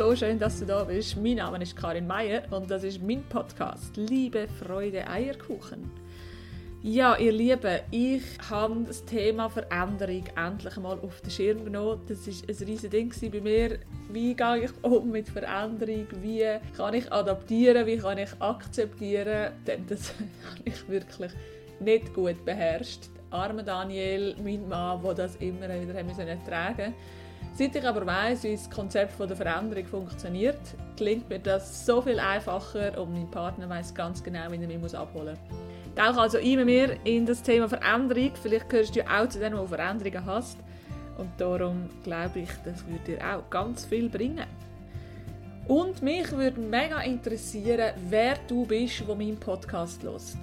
so schön, dass du da bist. Mein Name ist Karin Meier und das ist mein Podcast Liebe, Freude, Eierkuchen. Ja, ihr Lieben, ich habe das Thema Veränderung endlich einmal auf den Schirm genommen. Das war ein riesiges Ding bei mir. Wie gehe ich um mit Veränderung? Wie kann ich adaptieren? Wie kann ich akzeptieren? Denn das habe ich wirklich nicht gut beherrscht. Arme Daniel, mein Mann, der das immer wieder ertragen musste. Seit ich aber weiss, wie das Konzept der Veränderung funktioniert, klingt mir das so viel einfacher und mein Partner weiß ganz genau, wie er mich abholen muss. Tauch also ein mit in das Thema Veränderung. Vielleicht gehörst du auch zu denen, die Veränderungen hast. Und darum glaube ich, das würde dir auch ganz viel bringen. Und mich würde mega interessieren, wer du bist, wo meinen Podcast lost.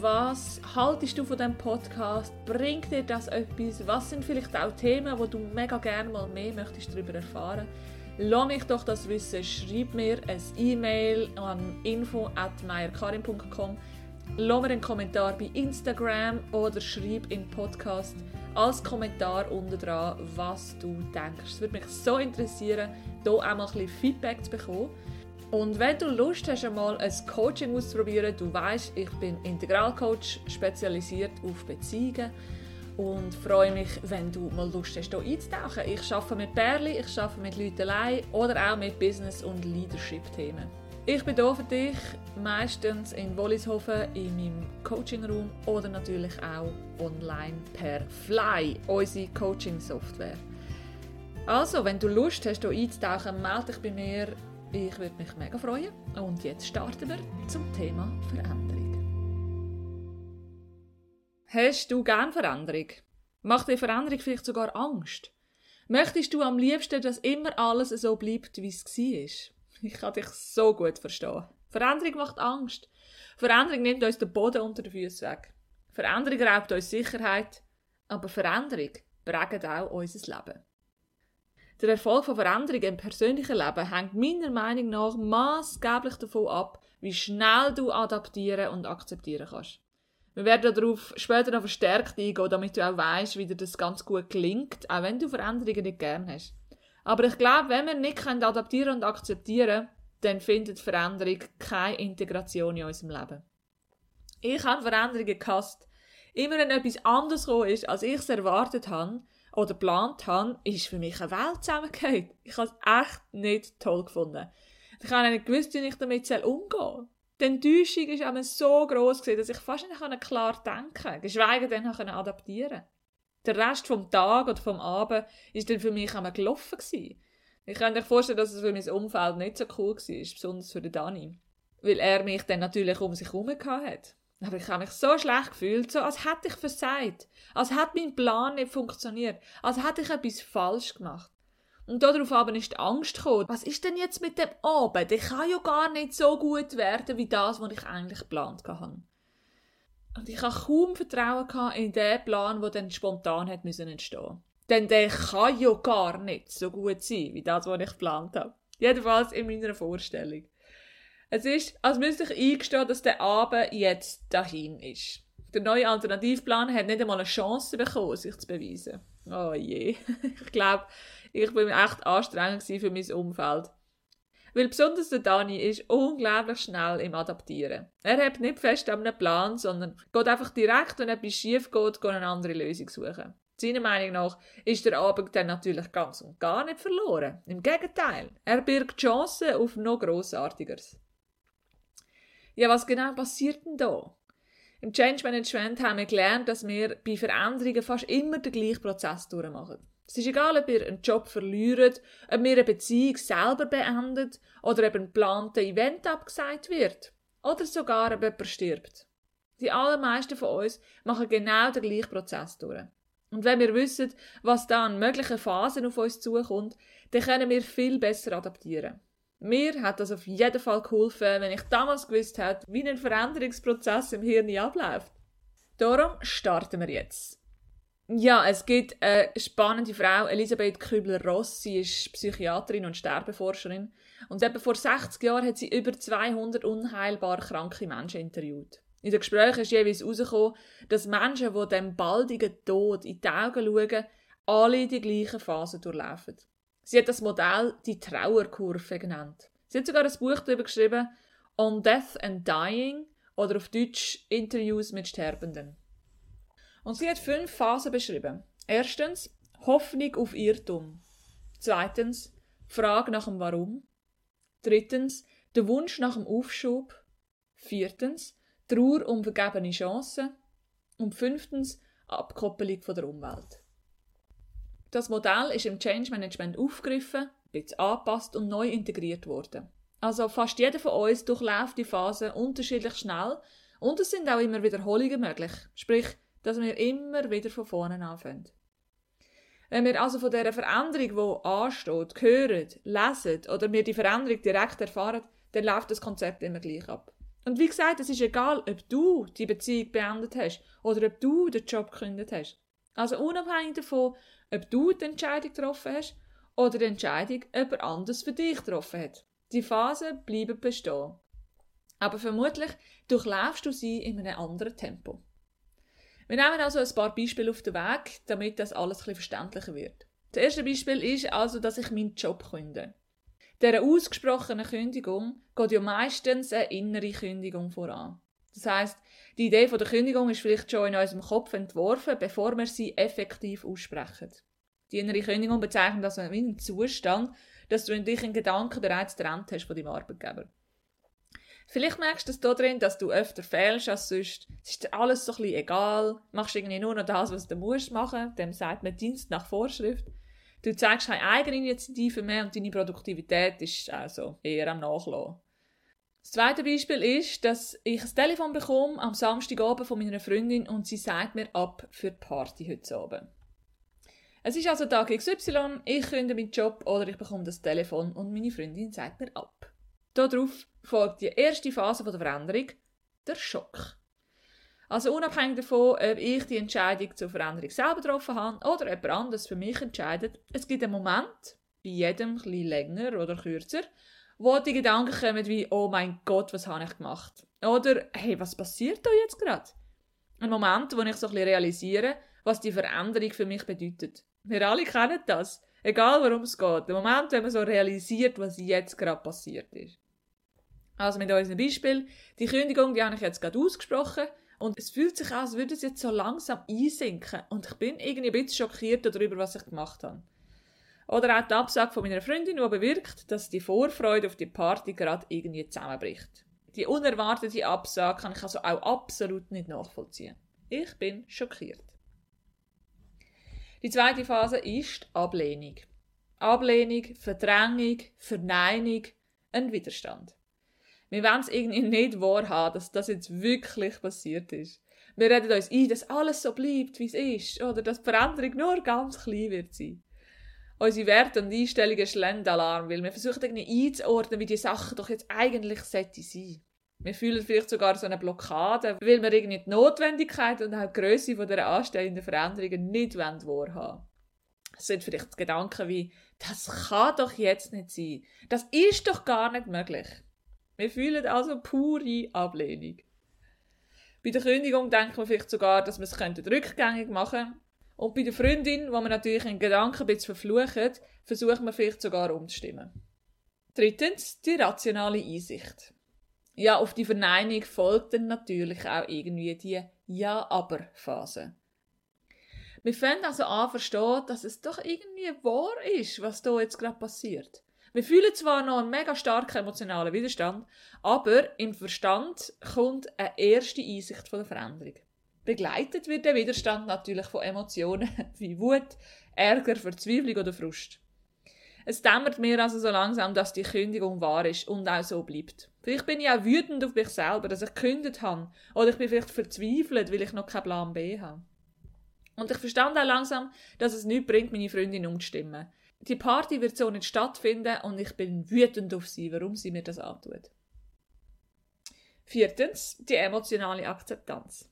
Was haltest du von dem Podcast? Bringt dir das etwas? Was sind vielleicht auch Themen, wo du mega gerne mal mehr möchtest darüber erfahren? Lass mich doch das wissen. Schreib mir ein E-Mail an info@meierkarin.com. Lass mir einen Kommentar bei Instagram oder schreib im Podcast als Kommentar unten dran, was du denkst. Es würde mich so interessieren, hier auch mal ein bisschen Feedback zu bekommen. Und wenn du Lust hast, einmal ein Coaching auszuprobieren, du weißt, ich bin Integralcoach, spezialisiert auf Beziehungen und freue mich, wenn du mal Lust hast, hier einzutauchen. Ich arbeite mit Perli, ich arbeite mit Leuten allein oder auch mit Business- und Leadership-Themen. Ich bin hier für dich, meistens in Wollishofen in meinem Coaching-Raum oder natürlich auch online per Fly, unsere Coaching-Software. Also, wenn du Lust hast, hier einzutauchen, melde dich bei mir. Ich würde mich mega freuen. Und jetzt starten wir zum Thema Veränderung. Hast du gern Veränderung? Macht dir Veränderung vielleicht sogar Angst? Möchtest du am liebsten, dass immer alles so bleibt, wie es war? Ich kann dich so gut verstehen. Veränderung macht Angst. Veränderung nimmt uns den Boden unter den Füßen weg. Veränderung raubt uns Sicherheit. Aber Veränderung prägt auch unser Leben. Der Erfolg von Veränderungen im persönlichen Leben hängt meiner Meinung nach maßgeblich davon ab, wie schnell du adaptieren und akzeptieren kannst. Wir werden darauf später noch verstärkt eingehen, damit du auch weißt, wie dir das ganz gut klingt, auch wenn du Veränderungen nicht gern hast. Aber ich glaube, wenn wir nicht adaptieren und akzeptieren dann findet Veränderung keine Integration in unserem Leben. Ich habe Veränderungen gehasst. Immer wenn etwas anders ist, als ich es erwartet habe oder geplant habe, ist für mich eine Welt zusammengefallen. Ich habe es echt nicht toll gefunden. Ich habe nicht gewusst, wie ich damit umgehen soll. Die Enttäuschung war so groß, dass ich fast nicht klar denken konnte, geschweige denn adaptieren der Rest vom Tag oder vom Abend ist dann für mich einmal gelaufen gewesen. Ich kann mir vorstellen, dass es für mein Umfeld nicht so cool war, besonders für den Dani. Weil er mich dann natürlich um sich herum hat. Aber ich habe mich so schlecht gefühlt, so als hätte ich versagt. Als hätte mein Plan nicht funktioniert. Als hätte ich etwas falsch gemacht. Und darauf aber ist die Angst gekommen. Was ist denn jetzt mit dem Abend? Der kann ja gar nicht so gut werden, wie das, was ich eigentlich geplant hatte. Und ich hatte kaum Vertrauen in den Plan, der dann spontan hat müssen entstehen Denn der kann ja gar nicht so gut sein, wie das, was ich geplant habe. Jedenfalls in meiner Vorstellung. Es ist, als müsste ich eingestehen, dass der Abend jetzt dahin ist. Der neue Alternativplan hat nicht einmal eine Chance bekommen, sich zu beweisen. Oh je. ich glaube, ich bin echt anstrengend für mein Umfeld. Weil besonders der Dani ist unglaublich schnell im Adaptieren. Er hat nicht fest an einem Plan, sondern geht einfach direkt, wenn etwas schief geht, eine andere Lösung suchen. Seiner Meinung nach ist der Abend dann natürlich ganz und gar nicht verloren. Im Gegenteil, er birgt Chancen auf noch Grossartigeres. Ja, was genau passiert denn da? Im Change Management haben wir gelernt, dass wir bei Veränderungen fast immer den gleichen Prozess durchmachen. Es ist egal, ob ihr einen Job verliert, ob ihr eine Beziehung selber beendet oder ob ein geplantes Event abgesagt wird oder sogar ob jemand stirbt. Die allermeisten von uns machen genau den gleichen Prozess durch. Und wenn wir wissen, was da an möglichen Phasen auf uns zukommt, dann können wir viel besser adaptieren. Mir hat das auf jeden Fall geholfen, wenn ich damals gewusst hätte, wie ein Veränderungsprozess im Hirn abläuft. Darum starten wir jetzt. Ja, es gibt eine spannende Frau, Elisabeth Kübler-Ross. Sie ist Psychiaterin und Sterbeforscherin. Und etwa vor 60 Jahren hat sie über 200 unheilbar kranke Menschen interviewt. In den Gesprächen ist jeweils herausgekommen, dass Menschen, die dem baldigen Tod in die Augen schauen, alle die gleichen Phasen durchlaufen. Sie hat das Modell die Trauerkurve genannt. Sie hat sogar ein Buch darüber geschrieben, On Death and Dying oder auf Deutsch Interviews mit Sterbenden. Und sie hat fünf Phasen beschrieben. Erstens Hoffnung auf Irrtum. Zweitens Frage nach dem Warum. Drittens der Wunsch nach dem Aufschub. Viertens Trauer um vergebene Chancen. Und fünftens Abkoppelung von der Umwelt. Das Modell ist im Change Management aufgegriffen, bisschen angepasst und neu integriert worden. Also fast jeder von uns durchläuft die Phase unterschiedlich schnell und es sind auch immer Wiederholungen möglich. Sprich, dass wir immer wieder von vorne anfangen. Wenn wir also von dieser Veränderung, die ansteht, hören, lesen oder wir die Veränderung direkt erfahren, dann läuft das Konzept immer gleich ab. Und wie gesagt, es ist egal, ob du die Beziehung beendet hast oder ob du den Job gekündigt hast. Also unabhängig davon, ob du die Entscheidung getroffen hast oder die Entscheidung jemand anders für dich getroffen hat. Die Phasen bleiben bestehen. Aber vermutlich durchlaufst du sie in einem anderen Tempo. Wir nehmen also ein paar Beispiele auf den Weg, damit das alles bisschen verständlicher wird. Das erste Beispiel ist also, dass ich meinen Job kündige. Dieser ausgesprochenen Kündigung geht ja meistens eine innere Kündigung voran. Das heißt, die Idee von der Kündigung ist vielleicht schon in unserem Kopf entworfen, bevor wir sie effektiv aussprechen. Die innere Kündigung bezeichnet also einen Zustand, dass du in dich in Gedanken bereits getrennt hast von deinem Arbeitgeber. Vielleicht merkst du es da drin, dass du öfter fehlst als sonst. Es ist dir alles so ein egal. Machst irgendwie nur noch das, was du musst machen. Dem sagt man Dienst nach Vorschrift. Du zeigst keine eigene Initiative mehr und deine Produktivität ist also eher am Nachlassen. Das zweite Beispiel ist, dass ich ein Telefon bekomme am Samstagabend von meiner Freundin und sie sagt mir ab für die Party heute Abend. Es ist also Tag XY, ich kündige meinen Job oder ich bekomme das Telefon und meine Freundin sagt mir ab. Darauf folgt die erste Phase der Veränderung, der Schock. Also unabhängig davon, ob ich die Entscheidung zur Veränderung selber getroffen habe oder jemand anderes für mich entscheidet, es gibt einen Moment, bei jedem etwas länger oder kürzer, wo die Gedanken kommen wie, oh mein Gott, was habe ich gemacht? Oder, hey, was passiert da jetzt gerade? Ein Moment, wo ich so ein realisiere, was die Veränderung für mich bedeutet. Wir alle kennen das. Egal worum es geht. Der Moment, wenn man so realisiert, was jetzt gerade passiert ist. Also mit unserem Beispiel, die Kündigung, die habe ich jetzt gerade ausgesprochen und es fühlt sich an, als würde es jetzt so langsam einsinken und ich bin irgendwie ein bisschen schockiert darüber, was ich gemacht habe. Oder auch die Absage von meiner Freundin, die bewirkt, dass die Vorfreude auf die Party gerade irgendwie zusammenbricht. Die unerwartete Absage kann ich also auch absolut nicht nachvollziehen. Ich bin schockiert. Die zweite Phase ist Ablehnung. Ablehnung, Verdrängung, Verneinung, ein Widerstand. Wir wollen es irgendwie nicht wahrhaben, dass das jetzt wirklich passiert ist. Wir reden uns ein, dass alles so bleibt, wie es ist, oder dass die Veränderung nur ganz klein wird sein unsere Werte und Einstellungen schlagen Alarm, weil wir versuchen irgendwie einzuordnen, wie die Sache doch jetzt eigentlich sollte sein. Wir fühlen vielleicht sogar so eine Blockade, weil wir irgendwie die Notwendigkeit und auch die von dieser anstehenden Veränderungen nicht wahrhaben wollen. Es sind vielleicht Gedanken wie, das kann doch jetzt nicht sein. Das ist doch gar nicht möglich. Wir fühlen also pure Ablehnung. Bei der Kündigung denken wir vielleicht sogar, dass wir es rückgängig machen und bei der Freundin, wo man natürlich in Gedanken ein bisschen verflucht, versucht man vielleicht sogar umzustimmen. Drittens, die rationale Einsicht. Ja, auf die Verneinung folgt dann natürlich auch irgendwie die Ja-Aber-Phase. Wir fangen also an verstehen, dass es doch irgendwie wahr ist, was da jetzt gerade passiert. Wir fühlen zwar noch einen mega starken emotionalen Widerstand, aber im Verstand kommt eine erste Einsicht von der Veränderung. Begleitet wird der Widerstand natürlich von Emotionen wie Wut, Ärger, Verzweiflung oder Frust. Es dämmert mir also so langsam, dass die Kündigung wahr ist und auch so bleibt. Vielleicht bin ich auch wütend auf mich selber, dass ich gekündigt habe. Oder ich bin vielleicht verzweifelt, weil ich noch keinen Plan B habe. Und ich verstand auch langsam, dass es nichts bringt, meine Freundin umzustimmen. Die Party wird so nicht stattfinden und ich bin wütend auf sie, warum sie mir das antut. Viertens, die emotionale Akzeptanz.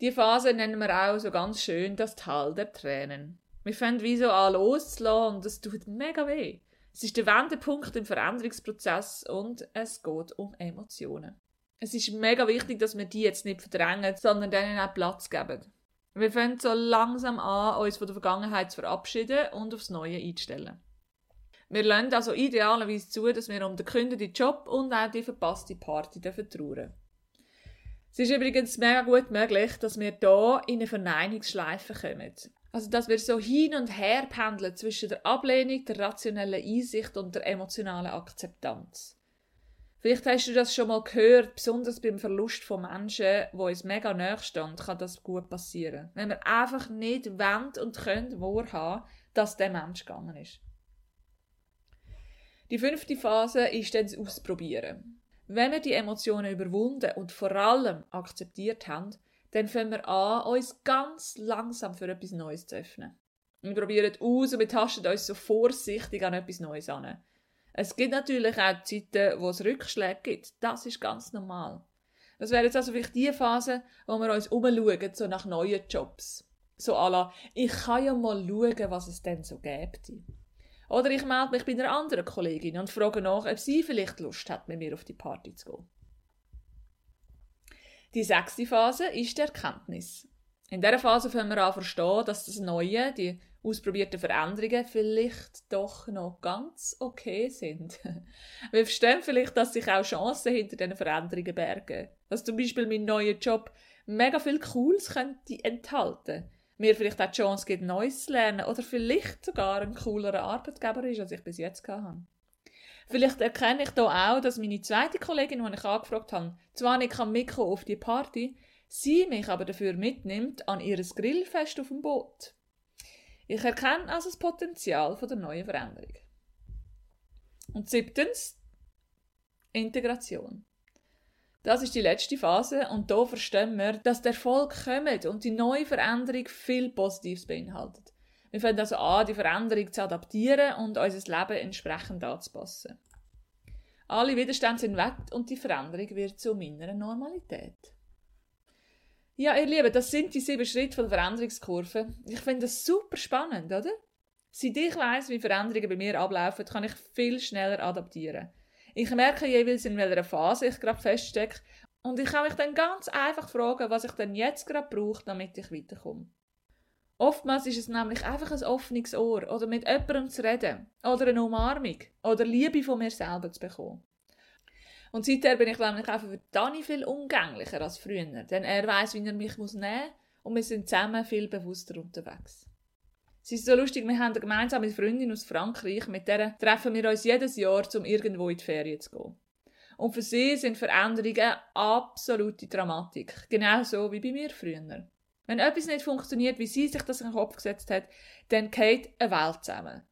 Die Phase nennen wir auch so ganz schön das Tal der Tränen. Wir fangen wie so an loszulassen und es tut mega weh. Es ist der Wendepunkt im Veränderungsprozess und es geht um Emotionen. Es ist mega wichtig, dass wir die jetzt nicht verdrängen, sondern denen auch Platz geben. Wir fangen so langsam an, uns von der Vergangenheit zu verabschieden und aufs Neue einzustellen. Wir lernen also idealerweise zu, dass wir um den gekündigten Job und auch die verpasste Party trauern Es ist übrigens mega gut möglich, dass wir hier in eine Verneinungsschleife kommen. Also, dass wir so hin und her pendeln zwischen der Ablehnung, der rationellen Einsicht und der emotionalen Akzeptanz. Vielleicht hast du das schon mal gehört, besonders beim Verlust von Menschen, wo uns mega nahe stehen, kann das gut passieren. Wenn wir einfach nicht wollen und können wahrhaben, dass der Mensch gegangen ist. Die fünfte Phase ist dann das Ausprobieren. Wenn wir die Emotionen überwunden und vor allem akzeptiert haben, dann fangen wir an, uns ganz langsam für etwas Neues zu öffnen. Wir probieren aus und wir tasten uns so vorsichtig an etwas Neues an. Es gibt natürlich auch Zeiten, wo es Rückschläge gibt. Das ist ganz normal. Das wäre jetzt also vielleicht die Phase, wo wir uns umschauen, so nach neuen Jobs. So la, ich kann ja mal schauen, was es denn so gibt. Oder ich melde mich bei einer anderen Kollegin und frage nach, ob sie vielleicht Lust hat, mit mir auf die Party zu gehen. Die sechste Phase ist die Erkenntnis. In dieser Phase fangen wir an verstehen, dass das Neue, die ausprobierten Veränderungen vielleicht doch noch ganz okay sind. Wir verstehen vielleicht, dass sich auch Chancen hinter diesen Veränderungen bergen. Dass zum Beispiel mein neuer Job mega viel Cooles könnte enthalten mir vielleicht auch die Chance gibt, Neues zu lernen oder vielleicht sogar ein coolerer Arbeitgeber ist, als ich bis jetzt hatte. Vielleicht erkenne ich hier auch, dass meine zweite Kollegin, die ich angefragt habe, zwar nicht mitkommen auf die Party, sie mich aber dafür mitnimmt an ihr Grillfest auf dem Boot. Ich erkenne also das Potenzial der neuen Veränderung. Und siebtens, Integration. Das ist die letzte Phase und da verstehen wir, dass der Erfolg kommt und die neue Veränderung viel Positives beinhaltet. Wir fangen also an, die Veränderung zu adaptieren und unser Leben entsprechend anzupassen. Alle Widerstände sind weg und die Veränderung wird zu meiner Normalität. Ja, ihr Lieben, das sind die sieben Schritte von der Veränderungskurve. Ich finde das super spannend, oder? Seit ich weiss, wie Veränderungen bei mir ablaufen, kann ich viel schneller adaptieren. Ich merke jeweils, in welcher Phase ich gerade feststecke und ich kann mich dann ganz einfach fragen, was ich denn jetzt gerade brauche, damit ich weiterkomme. Oftmals ist es nämlich einfach ein offenes Ohr oder mit jemandem zu reden oder eine Umarmung oder Liebe von mir selber zu bekommen. Und seither bin ich nämlich einfach für Dani viel umgänglicher als früher, denn er weiß, wie er mich muss nehmen muss und wir sind zusammen viel bewusster unterwegs. Es ist so lustig, wir haben eine gemeinsame Freundin aus Frankreich, mit der treffen wir uns jedes Jahr, um irgendwo in die Ferien zu gehen. Und für sie sind Veränderungen absolute Dramatik, genauso wie bei mir früher. Wenn etwas nicht funktioniert, wie sie sich das in den Kopf gesetzt hat, dann geht eine Welt zusammen.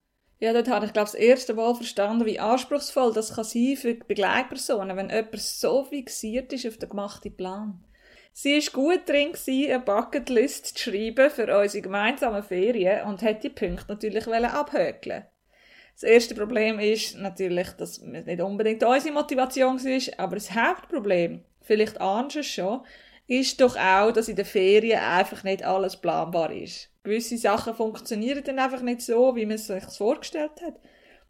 Ja, dort habe ich, glaube ich, das erste Mal verstanden, wie anspruchsvoll das kann sein für Begleitpersonen, wenn jemand so fixiert ist auf den gemachten Plan. Sie war gut drin, eine Bucketlist zu schreiben für unsere gemeinsamen Ferien und hat die Punkte natürlich abhökeln. Das erste Problem ist natürlich, dass es nicht unbedingt unsere Motivation war, aber das Hauptproblem, vielleicht es schon, ist doch auch, dass in den Ferien einfach nicht alles planbar ist gewisse Sachen funktionieren dann einfach nicht so, wie man es sich vorgestellt hat.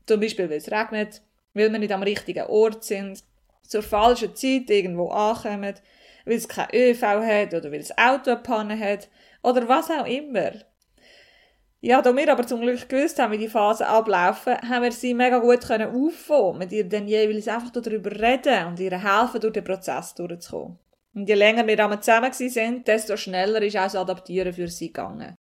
Zum Beispiel, weil es regnet, weil wir nicht am richtigen Ort sind, zur falschen Zeit irgendwo ankommen, weil es kein ÖV hat oder weil das Auto eine Panne hat oder was auch immer. Ja, da wir aber zum Glück gewusst haben, wie die Phasen ablaufen, haben wir sie mega gut können auffangen, mit ihr dann jeweils einfach darüber reden und ihr helfen, durch den Prozess durchzukommen. Und je länger wir zusammen sind, desto schneller ist auch das Adaptieren für sie gegangen.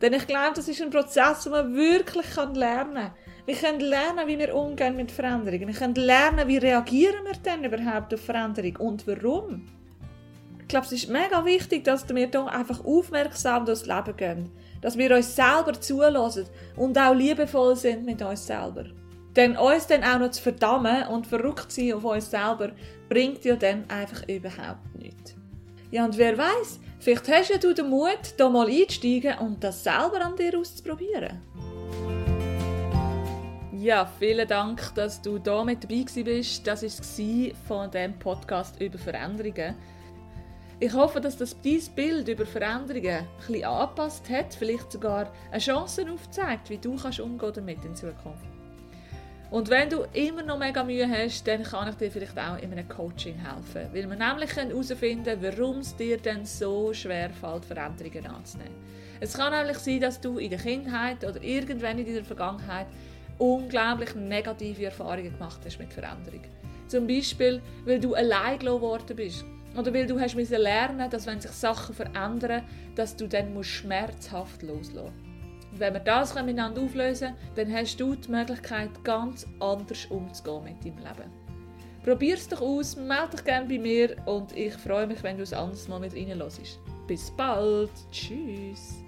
Denn ich glaube, das ist ein Prozess, den man wirklich lernen kann. Wir können lernen, wie wir umgehen mit Veränderungen. Wir können lernen, wie reagieren wir denn überhaupt auf Veränderung und warum. Ich glaube, es ist mega wichtig, dass wir hier einfach aufmerksam durchs Leben gehen. Dass wir uns selber zulassen und auch liebevoll sind mit uns selber. Denn uns dann auch noch zu verdammen und verrückt sein auf uns selber, bringt ja dann einfach überhaupt nichts. Ja, und wer weiß, Vielleicht hast ja du den Mut, hier mal einzusteigen und das selber an dir auszuprobieren. Ja, vielen Dank, dass du hier mit dabei bist. Das war von dem Podcast über Veränderungen. Ich hoffe, dass das dein Bild über Veränderungen bisschen angepasst hat, vielleicht sogar eine Chance aufzeigt, wie du kannst umgehen damit in Zukunft. Und wenn du immer noch mega Mühe hast, dann kann ich dir vielleicht auch in einem Coaching helfen. Weil wir nämlich herausfinden können, warum es dir denn so schwer fällt, Veränderungen anzunehmen. Es kann nämlich sein, dass du in der Kindheit oder irgendwann in deiner Vergangenheit unglaublich negative Erfahrungen gemacht hast mit Veränderung. Zum Beispiel, weil du allein geworden bist. Oder weil du hast lernen dass wenn sich Sachen verändern, dass du dann schmerzhaft loslassen musst. Wenn wir das miteinander auflösen dann hast du die Möglichkeit, ganz anders umzugehen mit deinem Leben. Probier es doch aus, melde dich gerne bei mir und ich freue mich, wenn du es anderes Mal mit reinlässt. Bis bald. Tschüss.